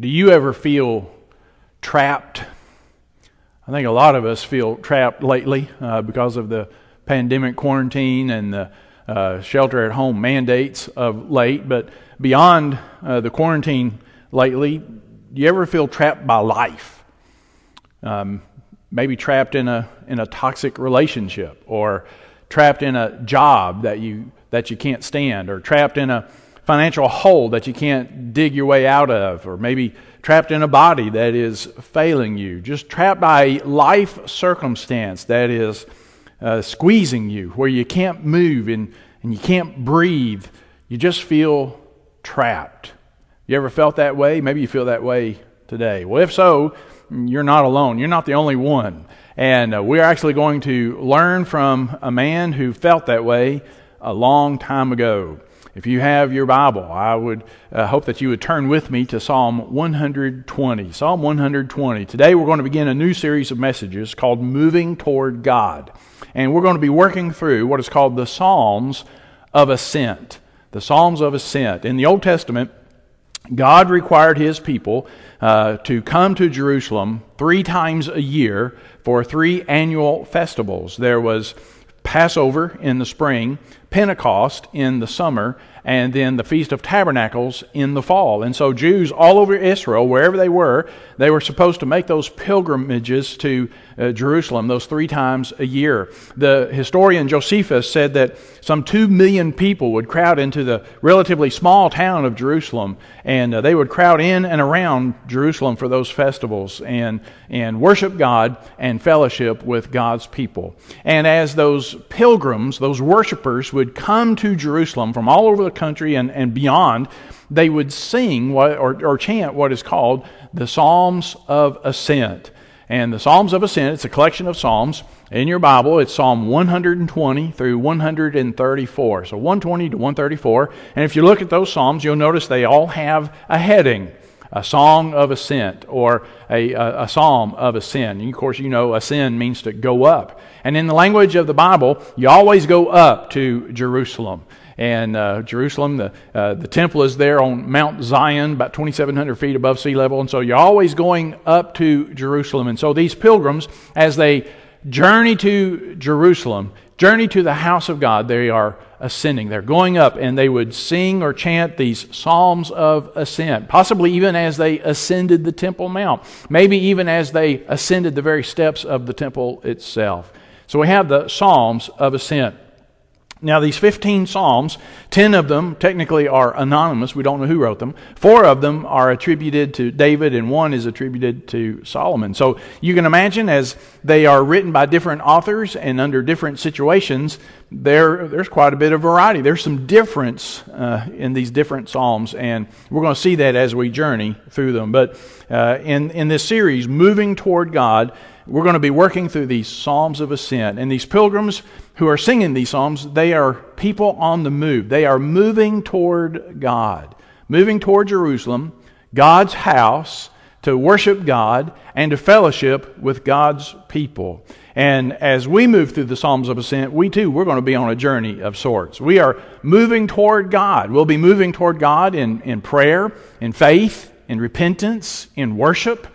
Do you ever feel trapped? I think a lot of us feel trapped lately uh, because of the pandemic quarantine and the uh, shelter at home mandates of late. But beyond uh, the quarantine lately, do you ever feel trapped by life? Um, maybe trapped in a in a toxic relationship, or trapped in a job that you that you can't stand, or trapped in a financial hole that you can't dig your way out of, or maybe trapped in a body that is failing you, just trapped by life circumstance that is uh, squeezing you, where you can't move and, and you can't breathe. You just feel trapped. You ever felt that way? Maybe you feel that way today. Well, if so, you're not alone. You're not the only one. And uh, we're actually going to learn from a man who felt that way a long time ago. If you have your Bible, I would uh, hope that you would turn with me to Psalm 120. Psalm 120. Today we're going to begin a new series of messages called Moving Toward God. And we're going to be working through what is called the Psalms of Ascent. The Psalms of Ascent. In the Old Testament, God required his people uh, to come to Jerusalem three times a year for three annual festivals. There was Passover in the spring, Pentecost in the summer, and then the Feast of Tabernacles in the fall. And so Jews all over Israel, wherever they were, they were supposed to make those pilgrimages to uh, Jerusalem those three times a year. The historian Josephus said that some two million people would crowd into the relatively small town of Jerusalem, and uh, they would crowd in and around Jerusalem for those festivals and, and worship God and fellowship with God's people. And as those pilgrims, those worshipers, would come to Jerusalem from all over the country and, and beyond, they would sing what, or, or chant what is called the Psalms of Ascent. And the Psalms of Ascent, it's a collection of Psalms. In your Bible, it's Psalm 120 through 134. So 120 to 134. And if you look at those Psalms, you'll notice they all have a heading a song of ascent or a, a, a, psalm of ascent. And of course, you know, ascend means to go up. And in the language of the Bible, you always go up to Jerusalem and uh, Jerusalem. The, uh, the temple is there on Mount Zion, about 2,700 feet above sea level. And so you're always going up to Jerusalem. And so these pilgrims, as they journey to Jerusalem, journey to the house of God, they are ascending. They're going up, and they would sing or chant these psalms of ascent, possibly even as they ascended the Temple Mount, maybe even as they ascended the very steps of the temple itself. So we have the psalms of ascent. Now, these 15 Psalms, 10 of them technically are anonymous. We don't know who wrote them. Four of them are attributed to David, and one is attributed to Solomon. So you can imagine as they are written by different authors and under different situations, there, there's quite a bit of variety. There's some difference uh, in these different Psalms, and we're going to see that as we journey through them. But uh, in, in this series, Moving Toward God, we're going to be working through these Psalms of Ascent. And these pilgrims who are singing these Psalms, they are people on the move. They are moving toward God, moving toward Jerusalem, God's house, to worship God and to fellowship with God's people. And as we move through the Psalms of Ascent, we too, we're going to be on a journey of sorts. We are moving toward God. We'll be moving toward God in, in prayer, in faith, in repentance, in worship.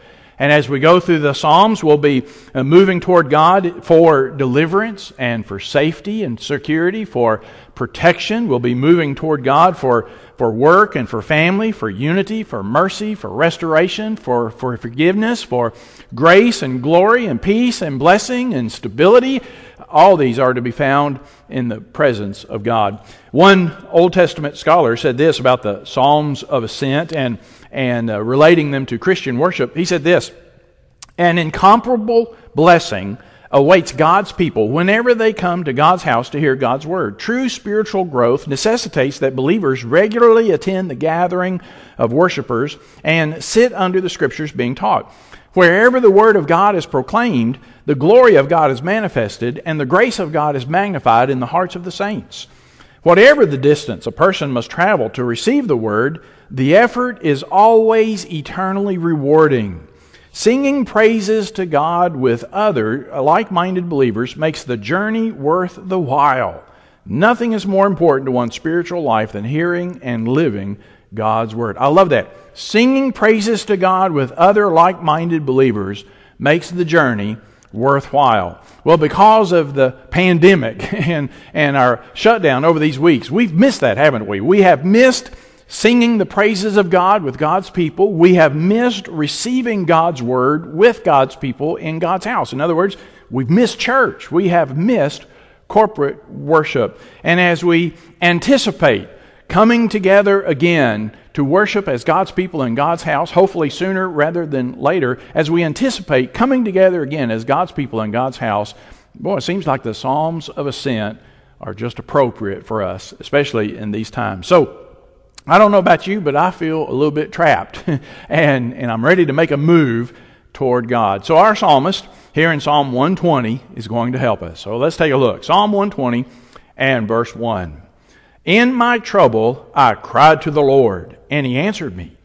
And as we go through the Psalms, we'll be uh, moving toward God for deliverance and for safety and security, for protection. We'll be moving toward God for, for work and for family, for unity, for mercy, for restoration, for, for forgiveness, for grace and glory and peace and blessing and stability. All these are to be found in the presence of God. One Old Testament scholar said this about the Psalms of Ascent and and uh, relating them to Christian worship, he said this An incomparable blessing awaits God's people whenever they come to God's house to hear God's word. True spiritual growth necessitates that believers regularly attend the gathering of worshipers and sit under the scriptures being taught. Wherever the word of God is proclaimed, the glory of God is manifested, and the grace of God is magnified in the hearts of the saints. Whatever the distance a person must travel to receive the word, the effort is always eternally rewarding. Singing praises to God with other uh, like minded believers makes the journey worth the while. Nothing is more important to one's spiritual life than hearing and living God's Word. I love that. Singing praises to God with other like minded believers makes the journey worthwhile. Well, because of the pandemic and, and our shutdown over these weeks, we've missed that, haven't we? We have missed singing the praises of God with God's people. We have missed receiving God's word with God's people in God's house. In other words, we've missed church. We have missed corporate worship. And as we anticipate coming together again to worship as God's people in God's house, hopefully sooner rather than later, as we anticipate coming together again as God's people in God's house, boy, it seems like the Psalms of Ascent are just appropriate for us, especially in these times. So, I don't know about you, but I feel a little bit trapped, and, and I'm ready to make a move toward God. So, our psalmist here in Psalm 120 is going to help us. So, let's take a look. Psalm 120 and verse 1. In my trouble, I cried to the Lord, and he answered me.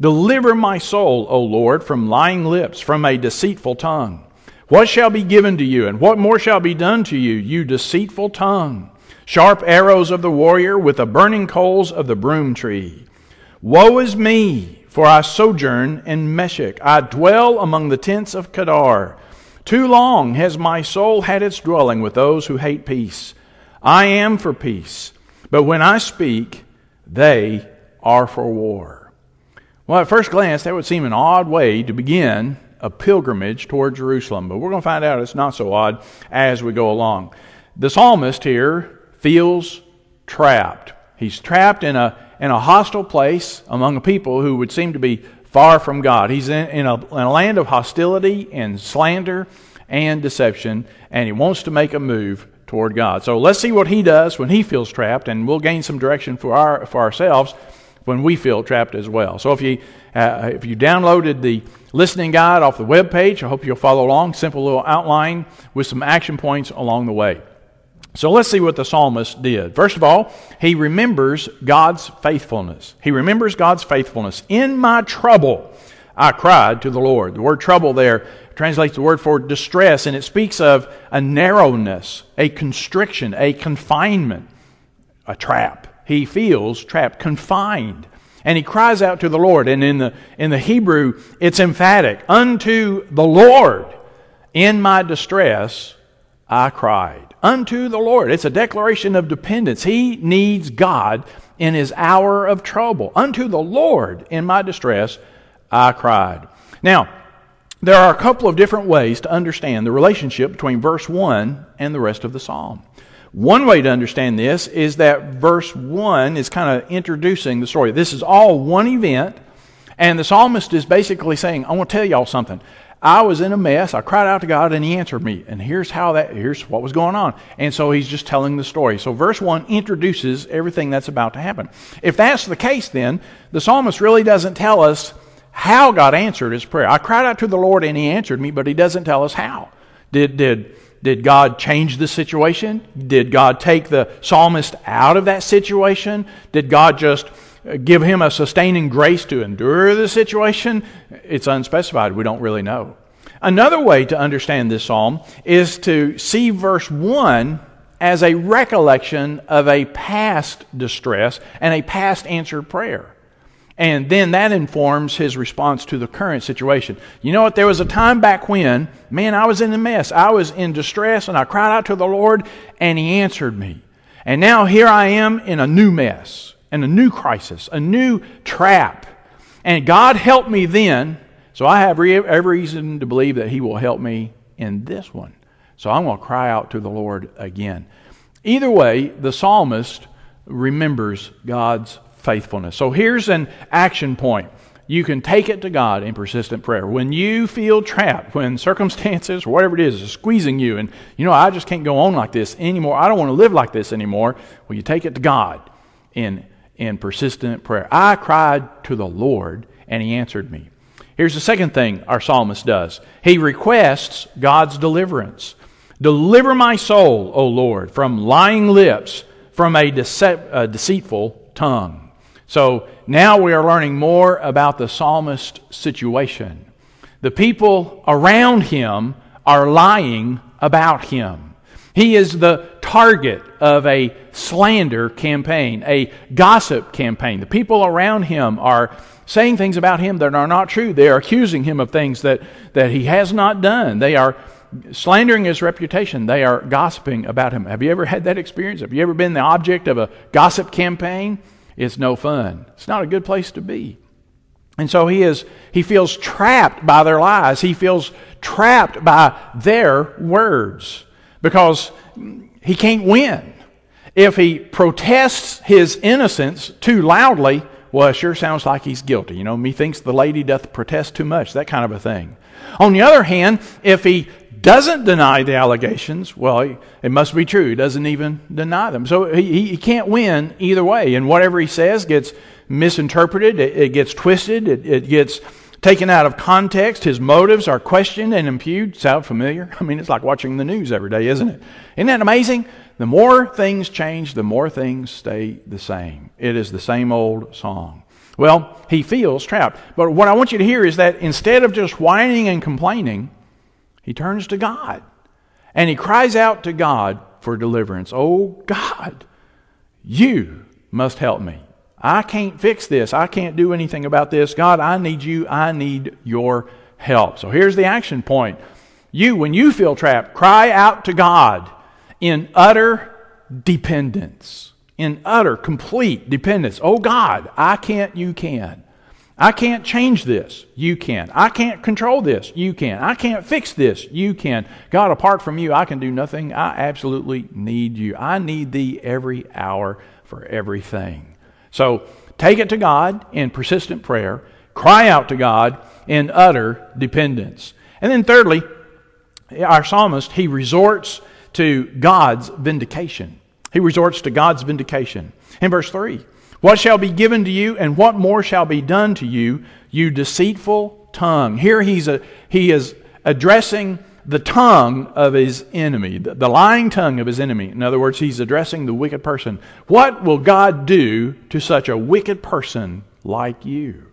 Deliver my soul, O Lord, from lying lips, from a deceitful tongue. What shall be given to you, and what more shall be done to you, you deceitful tongue? Sharp arrows of the warrior with the burning coals of the broom tree. Woe is me, for I sojourn in Meshech. I dwell among the tents of Kedar. Too long has my soul had its dwelling with those who hate peace. I am for peace, but when I speak, they are for war. Well, at first glance, that would seem an odd way to begin a pilgrimage toward Jerusalem, but we're going to find out it's not so odd as we go along. The psalmist here feels trapped. He's trapped in a, in a hostile place among a people who would seem to be far from God. He's in, in, a, in a land of hostility and slander and deception, and he wants to make a move toward God. So let's see what he does when he feels trapped, and we'll gain some direction for, our, for ourselves when we feel trapped as well. So if you, uh, if you downloaded the listening guide off the web page, I hope you'll follow along. Simple little outline with some action points along the way. So let's see what the psalmist did. First of all, he remembers God's faithfulness. He remembers God's faithfulness. In my trouble, I cried to the Lord. The word trouble there translates the word for distress, and it speaks of a narrowness, a constriction, a confinement, a trap. He feels trapped, confined. And he cries out to the Lord. And in the, in the Hebrew, it's emphatic Unto the Lord, in my distress, I cried unto the Lord. It's a declaration of dependence. He needs God in his hour of trouble. Unto the Lord in my distress I cried. Now, there are a couple of different ways to understand the relationship between verse 1 and the rest of the psalm. One way to understand this is that verse 1 is kind of introducing the story. This is all one event, and the psalmist is basically saying, I want to tell y'all something. I was in a mess. I cried out to God and he answered me. And here's how that here's what was going on. And so he's just telling the story. So verse 1 introduces everything that's about to happen. If that's the case then, the psalmist really doesn't tell us how God answered his prayer. I cried out to the Lord and he answered me, but he doesn't tell us how. Did did did God change the situation? Did God take the psalmist out of that situation? Did God just give him a sustaining grace to endure the situation? It's unspecified. We don't really know. Another way to understand this psalm is to see verse 1 as a recollection of a past distress and a past answered prayer. And then that informs his response to the current situation. You know what? There was a time back when, man, I was in a mess. I was in distress and I cried out to the Lord and he answered me. And now here I am in a new mess and a new crisis, a new trap. And God helped me then, so I have every reason to believe that He will help me in this one. So I'm going to cry out to the Lord again. Either way, the psalmist remembers God's faithfulness. So here's an action point. You can take it to God in persistent prayer. When you feel trapped, when circumstances or whatever it is is squeezing you, and you know, I just can't go on like this anymore, I don't want to live like this anymore, well, you take it to God in in persistent prayer. I cried to the Lord, and He answered me. Here's the second thing our psalmist does he requests God's deliverance. Deliver my soul, O Lord, from lying lips, from a, dece- a deceitful tongue. So now we are learning more about the psalmist's situation. The people around him are lying about him. He is the target of a slander campaign, a gossip campaign. The people around him are saying things about him that are not true. They are accusing him of things that, that he has not done. They are slandering his reputation. They are gossiping about him. Have you ever had that experience? Have you ever been the object of a gossip campaign? It's no fun. It's not a good place to be. And so he is he feels trapped by their lies. He feels trapped by their words because he can't win. If he protests his innocence too loudly, well, it sure sounds like he's guilty. You know, methinks the lady doth protest too much, that kind of a thing. On the other hand, if he doesn't deny the allegations, well, it must be true. He doesn't even deny them. So he, he can't win either way. And whatever he says gets misinterpreted, it, it gets twisted, it, it, gets taken out of context. His motives are questioned and impugned. Sound familiar? I mean, it's like watching the news every day, isn't it? Isn't that amazing? The more things change, the more things stay the same. It is the same old song. Well, he feels trapped. But what I want you to hear is that instead of just whining and complaining, he turns to God and he cries out to God for deliverance. Oh, God, you must help me. I can't fix this. I can't do anything about this. God, I need you. I need your help. So here's the action point. You, when you feel trapped, cry out to God in utter dependence. In utter, complete dependence. Oh God, I can't, you can. I can't change this. You can. I can't control this. You can. I can't fix this. You can. God, apart from you, I can do nothing. I absolutely need you. I need thee every hour for everything. So take it to God in persistent prayer. Cry out to God in utter dependence. And then, thirdly, our psalmist, he resorts to God's vindication. He resorts to God's vindication. In verse 3, what shall be given to you, and what more shall be done to you, you deceitful tongue? Here he's a, he is addressing the tongue of his enemy, the, lying tongue of his enemy. In other words, he's addressing the wicked person. What will God do to such a wicked person like you?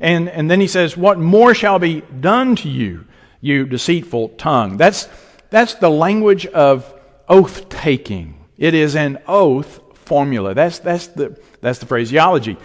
And, and then he says, What more shall be done to you, you deceitful tongue? That's, that's the language of oath taking. It is an oath formula. That's, that's, the, that's the phraseology.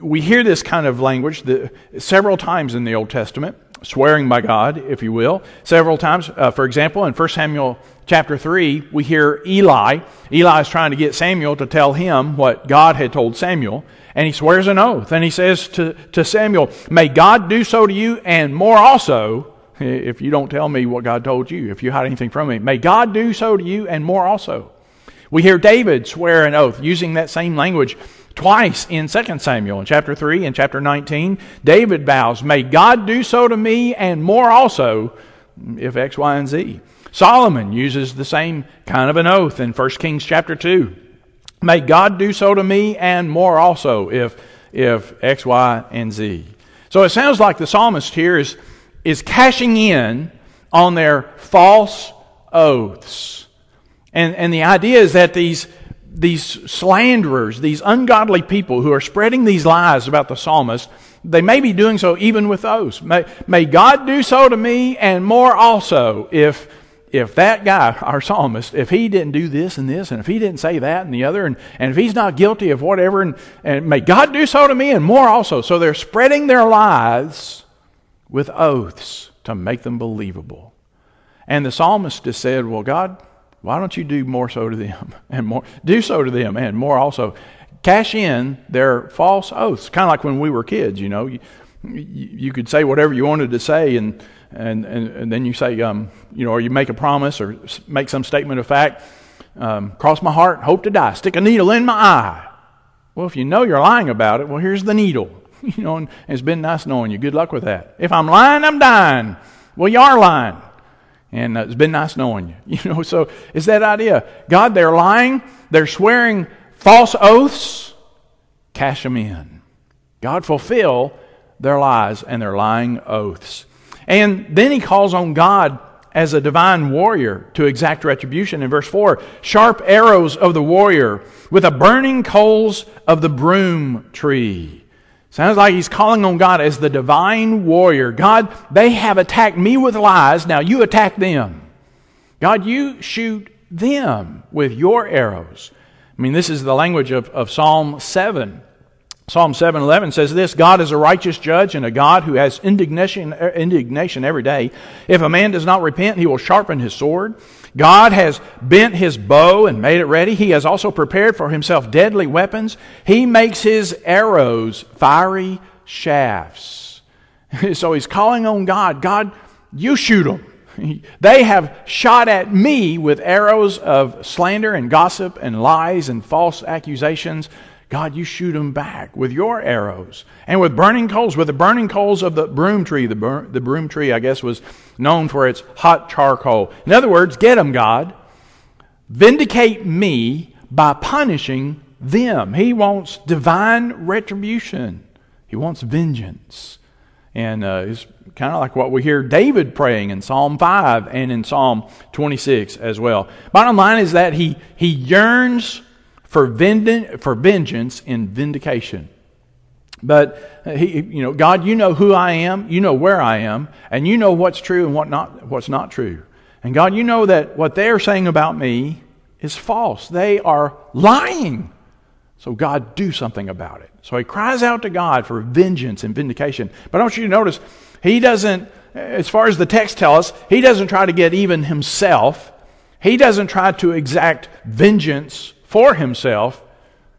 We hear this kind of language the, several times in the Old Testament, swearing by God, if you will. Several times, uh, for example, in 1 Samuel chapter 3, we hear Eli. Eli is trying to get Samuel to tell him what God had told Samuel, and he swears an oath. And he says to, to Samuel, May God do so to you, and more also, if you don't tell me what God told you, if you hide anything from me. May God do so to you, and more also. We hear David swear an oath using that same language twice in 2 Samuel. In chapter 3 and chapter 19, David vows, May God do so to me and more also if X, Y, and Z. Solomon uses the same kind of an oath in 1 Kings chapter 2. May God do so to me and more also if, if X, Y, and Z. So it sounds like the psalmist here is, is cashing in on their false oaths. And, and the idea is that these, these slanderers, these ungodly people who are spreading these lies about the psalmist, they may be doing so even with those. May, may God do so to me and more also if, if that guy, our psalmist, if he didn't do this and this, and if he didn't say that and the other, and, and if he's not guilty of whatever, and, and may God do so to me and more also. So they're spreading their lies with oaths to make them believable. And the psalmist just said, Well, God, why don't you do more so to them and more? Do so to them and more also. Cash in their false oaths. Kind of like when we were kids, you know. You, you could say whatever you wanted to say, and, and, and, and then you say, um, you know, or you make a promise or make some statement of fact. Um, cross my heart, hope to die. Stick a needle in my eye. Well, if you know you're lying about it, well, here's the needle. You know, and it's been nice knowing you. Good luck with that. If I'm lying, I'm dying. Well, you are lying. And uh, it's been nice knowing you. You know, so it's that idea. God, they're lying, they're swearing false oaths, cash them in. God, fulfill their lies and their lying oaths. And then he calls on God as a divine warrior to exact retribution. In verse 4, sharp arrows of the warrior with the burning coals of the broom tree. Sounds like he's calling on God as the divine warrior. God, they have attacked me with lies. Now you attack them. God, you shoot them with your arrows. I mean, this is the language of, of Psalm 7. Psalm 7:11 says this, God is a righteous judge and a God who has indignation er, indignation every day. If a man does not repent, he will sharpen his sword. God has bent his bow and made it ready. He has also prepared for himself deadly weapons. He makes his arrows fiery shafts. so he's calling on God, God, you shoot them. They have shot at me with arrows of slander and gossip and lies and false accusations. God, you shoot them back with your arrows and with burning coals, with the burning coals of the broom tree. The, bur- the broom tree, I guess, was known for its hot charcoal. In other words, get them, God. Vindicate me by punishing them. He wants divine retribution, he wants vengeance. And uh, it's kind of like what we hear David praying in Psalm 5 and in Psalm 26 as well. Bottom line is that he, he yearns for, vend- for vengeance in vindication. But uh, he, you know, God, you know who I am, you know where I am, and you know what's true and what not, what's not true. And God, you know that what they are saying about me is false. They are lying. So God, do something about it. So he cries out to God for vengeance and vindication. But I want you to notice, he doesn't, as far as the text tells us, he doesn't try to get even himself. He doesn't try to exact vengeance for himself,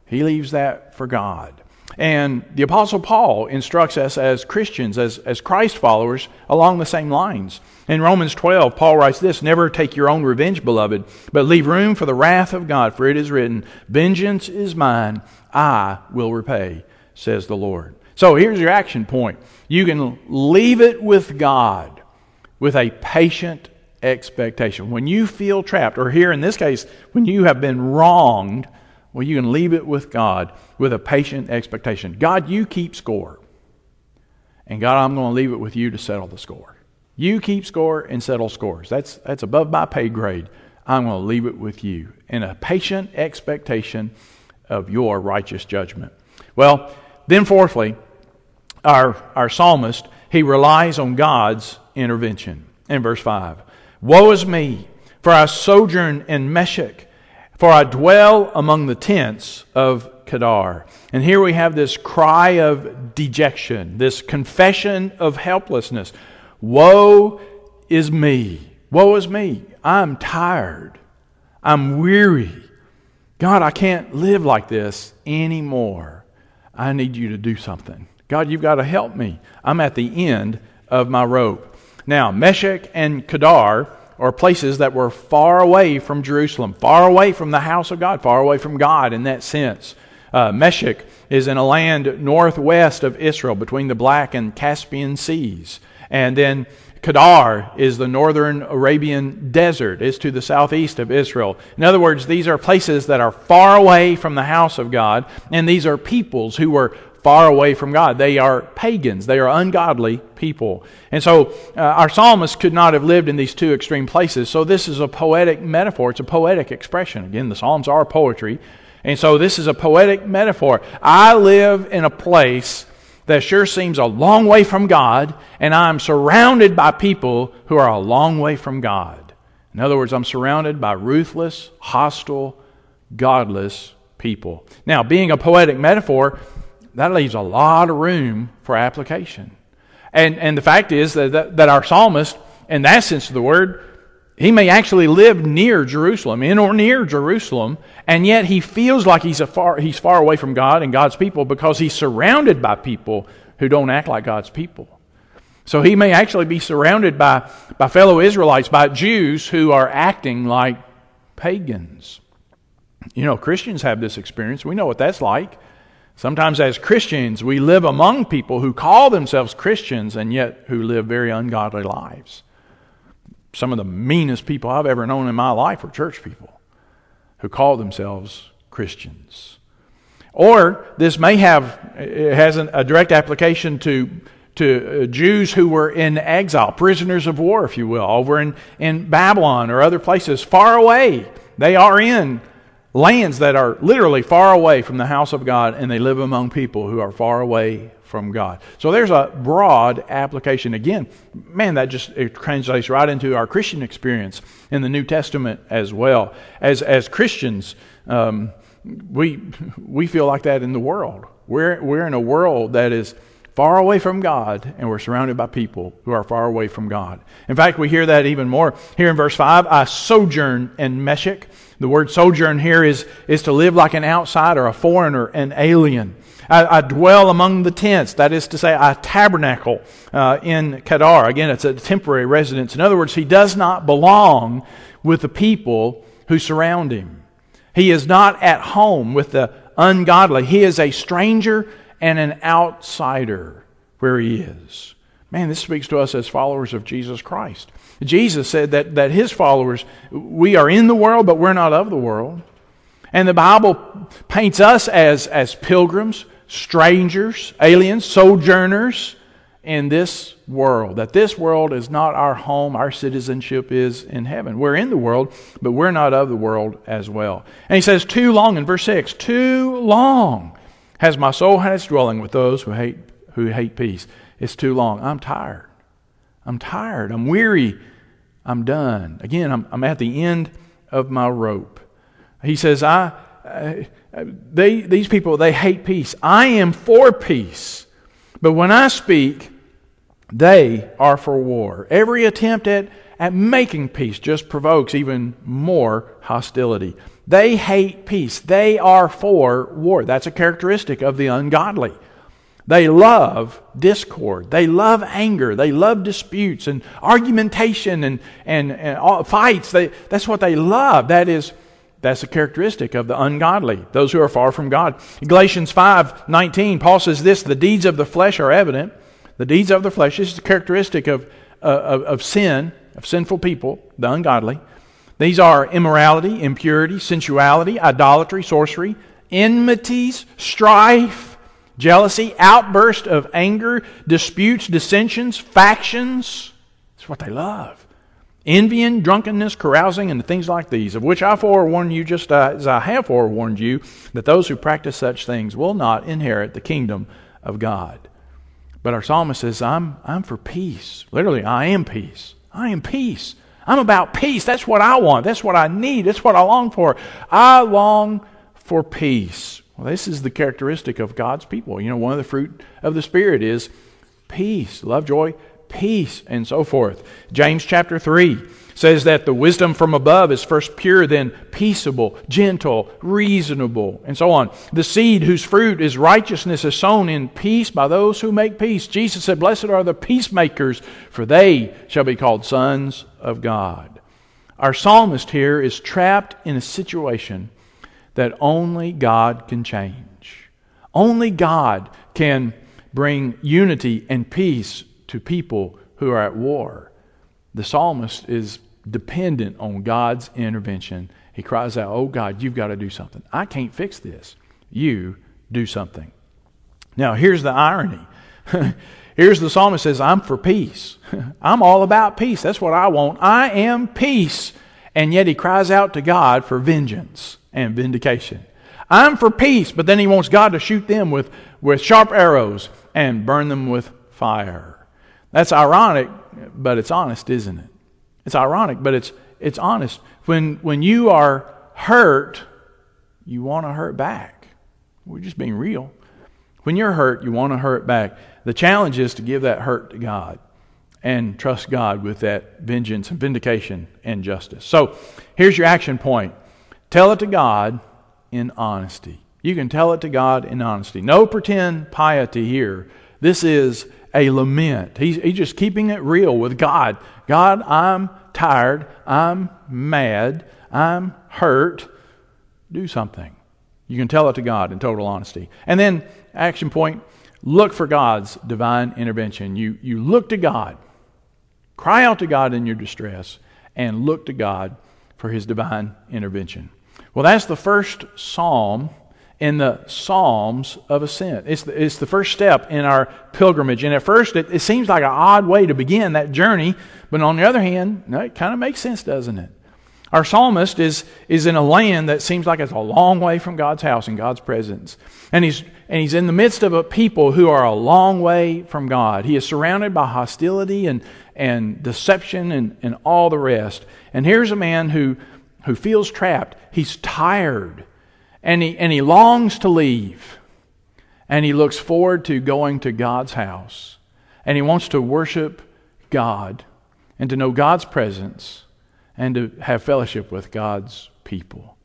he leaves that for God. And the Apostle Paul instructs us as Christians, as, as Christ followers, along the same lines. In Romans 12, Paul writes this Never take your own revenge, beloved, but leave room for the wrath of God, for it is written, Vengeance is mine, I will repay, says the Lord. So here's your action point. You can leave it with God with a patient expectation. When you feel trapped, or here in this case, when you have been wronged, well, you can leave it with God with a patient expectation. God, you keep score. And God, I'm going to leave it with you to settle the score. You keep score and settle scores. That's, that's above my pay grade. I'm going to leave it with you in a patient expectation of your righteous judgment. Well, then, fourthly, our, our psalmist, he relies on God's intervention. In verse 5, Woe is me, for I sojourn in Meshech, for I dwell among the tents of Kedar. And here we have this cry of dejection, this confession of helplessness. Woe is me. Woe is me. I'm tired. I'm weary. God, I can't live like this anymore. I need you to do something. God, you've got to help me. I'm at the end of my rope. Now, Meshech and Kedar are places that were far away from Jerusalem, far away from the house of God, far away from God in that sense. Uh, Meshech is in a land northwest of Israel between the Black and Caspian Seas. And then Kedar is the northern Arabian desert. It's to the southeast of Israel. In other words, these are places that are far away from the house of God, and these are peoples who were far away from God. They are pagans, they are ungodly people. And so uh, our psalmist could not have lived in these two extreme places. So this is a poetic metaphor, it's a poetic expression. Again, the Psalms are poetry. And so this is a poetic metaphor. I live in a place that sure seems a long way from God, and I'm surrounded by people who are a long way from God. In other words, I'm surrounded by ruthless, hostile, godless people. Now, being a poetic metaphor, that leaves a lot of room for application. And, and the fact is that, that, that our psalmist, in that sense of the word, he may actually live near Jerusalem, in or near Jerusalem, and yet he feels like he's, a far, he's far away from God and God's people because he's surrounded by people who don't act like God's people. So he may actually be surrounded by, by fellow Israelites, by Jews who are acting like pagans. You know, Christians have this experience. We know what that's like. Sometimes, as Christians, we live among people who call themselves Christians and yet who live very ungodly lives. Some of the meanest people I've ever known in my life are church people who call themselves Christians. Or this may have, it has a direct application to, to uh, Jews who were in exile, prisoners of war, if you will, over in, in Babylon or other places far away. They are in lands that are literally far away from the house of God, and they live among people who are far away from God. So there's a broad application. Again, man, that just translates right into our Christian experience in the New Testament as well. As, as Christians, um, we, we feel like that in the world. We're, we're in a world that is far away from God, and we're surrounded by people who are far away from God. In fact, we hear that even more here in verse 5. I sojourn in Meshech. The word sojourn here is, is to live like an outsider, a foreigner, an alien. I, I dwell among the tents. That is to say, I tabernacle uh, in Kedar. Again, it's a temporary residence. In other words, he does not belong with the people who surround him. He is not at home with the ungodly. He is a stranger and an outsider where he is. Man, this speaks to us as followers of Jesus Christ. Jesus said that, that his followers, we are in the world, but we're not of the world. And the Bible paints us as, as pilgrims, strangers, aliens, sojourners in this world. That this world is not our home, our citizenship is in heaven. We're in the world, but we're not of the world as well. And he says, Too long in verse 6 Too long has my soul had its dwelling with those who hate, who hate peace. It's too long. I'm tired. I'm tired. I'm weary. I'm done. Again, I'm, I'm at the end of my rope. He says, I, I they, these people, they hate peace. I am for peace. But when I speak, they are for war. Every attempt at, at making peace just provokes even more hostility. They hate peace. They are for war. That's a characteristic of the ungodly. They love discord. They love anger. They love disputes and argumentation and, and, and fights. They, that's what they love. That is, that's a characteristic of the ungodly, those who are far from God. In Galatians 5 19, Paul says this the deeds of the flesh are evident. The deeds of the flesh this is a characteristic of, of, of sin, of sinful people, the ungodly. These are immorality, impurity, sensuality, idolatry, sorcery, enmities, strife jealousy, outburst of anger, disputes, dissensions, factions. It's what they love. Envying, drunkenness, carousing, and things like these, of which I forewarn you, just as I have forewarned you, that those who practice such things will not inherit the kingdom of God. But our psalmist says, I'm, I'm for peace. Literally, I am peace. I am peace. I'm about peace. That's what I want. That's what I need. That's what I long for. I long for peace. Well, this is the characteristic of God's people. You know, one of the fruit of the Spirit is peace, love, joy, peace, and so forth. James chapter 3 says that the wisdom from above is first pure, then peaceable, gentle, reasonable, and so on. The seed whose fruit is righteousness is sown in peace by those who make peace. Jesus said, Blessed are the peacemakers, for they shall be called sons of God. Our psalmist here is trapped in a situation that only God can change. Only God can bring unity and peace to people who are at war. The psalmist is dependent on God's intervention. He cries out, Oh God, you've got to do something. I can't fix this. You do something. Now, here's the irony. here's the psalmist says, I'm for peace. I'm all about peace. That's what I want. I am peace. And yet he cries out to God for vengeance and vindication. I'm for peace, but then he wants God to shoot them with, with sharp arrows and burn them with fire. That's ironic, but it's honest, isn't it? It's ironic, but it's, it's honest. When, when you are hurt, you want to hurt back. We're just being real. When you're hurt, you want to hurt back. The challenge is to give that hurt to God and trust God with that vengeance and vindication and justice. So here's your action point Tell it to God in honesty. You can tell it to God in honesty. No pretend piety here. This is a lament. He's, he's just keeping it real with God. God, I'm tired. I'm mad. I'm hurt. Do something. You can tell it to God in total honesty. And then, action point look for God's divine intervention. You, you look to God, cry out to God in your distress, and look to God for his divine intervention. Well, that's the first psalm in the Psalms of Ascent. It's the, it's the first step in our pilgrimage. And at first, it, it seems like an odd way to begin that journey, but on the other hand, no, it kind of makes sense, doesn't it? Our psalmist is, is in a land that seems like it's a long way from God's house and God's presence. And he's, and he's in the midst of a people who are a long way from God. He is surrounded by hostility and, and deception and, and all the rest. And here's a man who, who feels trapped. He's tired and he, and he longs to leave. And he looks forward to going to God's house. And he wants to worship God and to know God's presence and to have fellowship with God's people.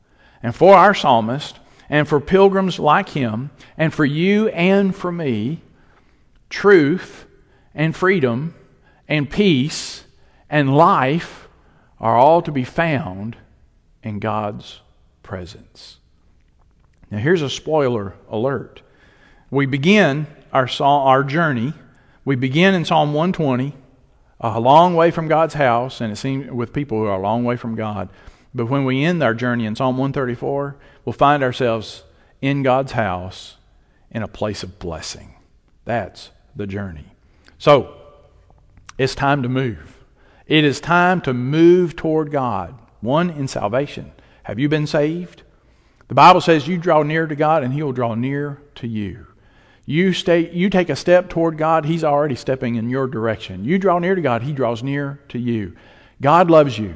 And for our psalmist, and for pilgrims like him, and for you and for me, truth and freedom and peace and life are all to be found in God's presence. Now, here's a spoiler alert. We begin our, our journey, we begin in Psalm 120, a long way from God's house, and it seems with people who are a long way from God. But when we end our journey in Psalm 134, we'll find ourselves in God's house in a place of blessing. That's the journey. So, it's time to move. It is time to move toward God. One, in salvation. Have you been saved? The Bible says you draw near to God and He will draw near to you. You, stay, you take a step toward God, He's already stepping in your direction. You draw near to God, He draws near to you. God loves you.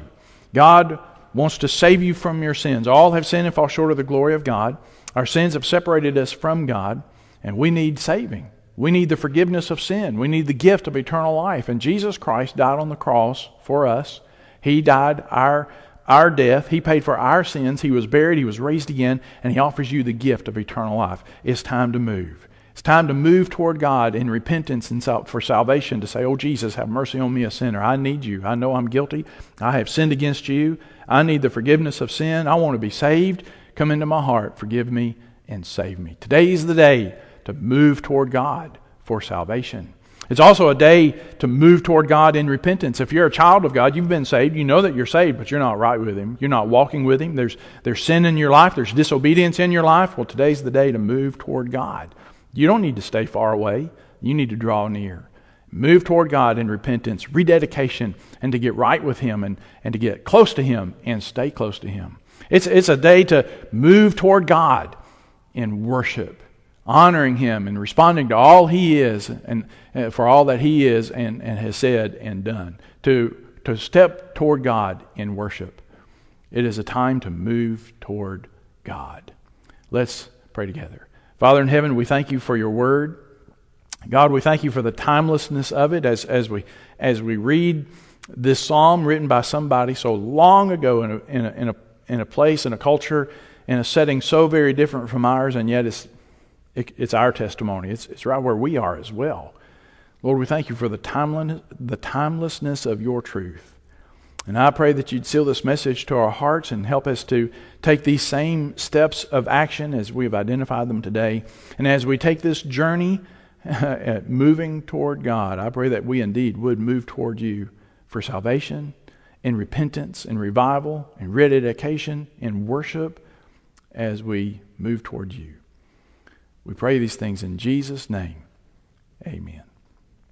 God wants to save you from your sins. All have sinned and fall short of the glory of God. Our sins have separated us from God, and we need saving. We need the forgiveness of sin. We need the gift of eternal life. And Jesus Christ died on the cross for us. He died our, our death. He paid for our sins. He was buried. He was raised again. And He offers you the gift of eternal life. It's time to move. It's time to move toward God in repentance and for salvation to say, Oh, Jesus, have mercy on me, a sinner. I need you. I know I'm guilty. I have sinned against you. I need the forgiveness of sin. I want to be saved. Come into my heart. Forgive me and save me. Today is the day to move toward God for salvation. It's also a day to move toward God in repentance. If you're a child of God, you've been saved, you know that you're saved, but you're not right with Him. You're not walking with Him. There's, there's sin in your life, there's disobedience in your life. Well, today's the day to move toward God. You don't need to stay far away, you need to draw near. Move toward God in repentance, rededication, and to get right with Him and, and to get close to Him and stay close to Him. It's, it's a day to move toward God in worship honoring him and responding to all he is and uh, for all that he is and, and has said and done. To, to step toward god in worship. It is a time to move toward god. Let's pray together father in heaven we thank you for your word god we thank you for the timelessness of it as, as, we, as we read this psalm written by somebody so long ago in a, in a, in a, in a place in a culture in a setting so very different from ours and yet it's it, it's our testimony. It's, it's right where we are as well. Lord, we thank you for the, timeless, the timelessness of your truth. And I pray that you'd seal this message to our hearts and help us to take these same steps of action as we have identified them today. And as we take this journey at moving toward God, I pray that we indeed would move toward you for salvation, in repentance, in revival, in rededication, in worship as we move toward you. We pray these things in Jesus' name. Amen.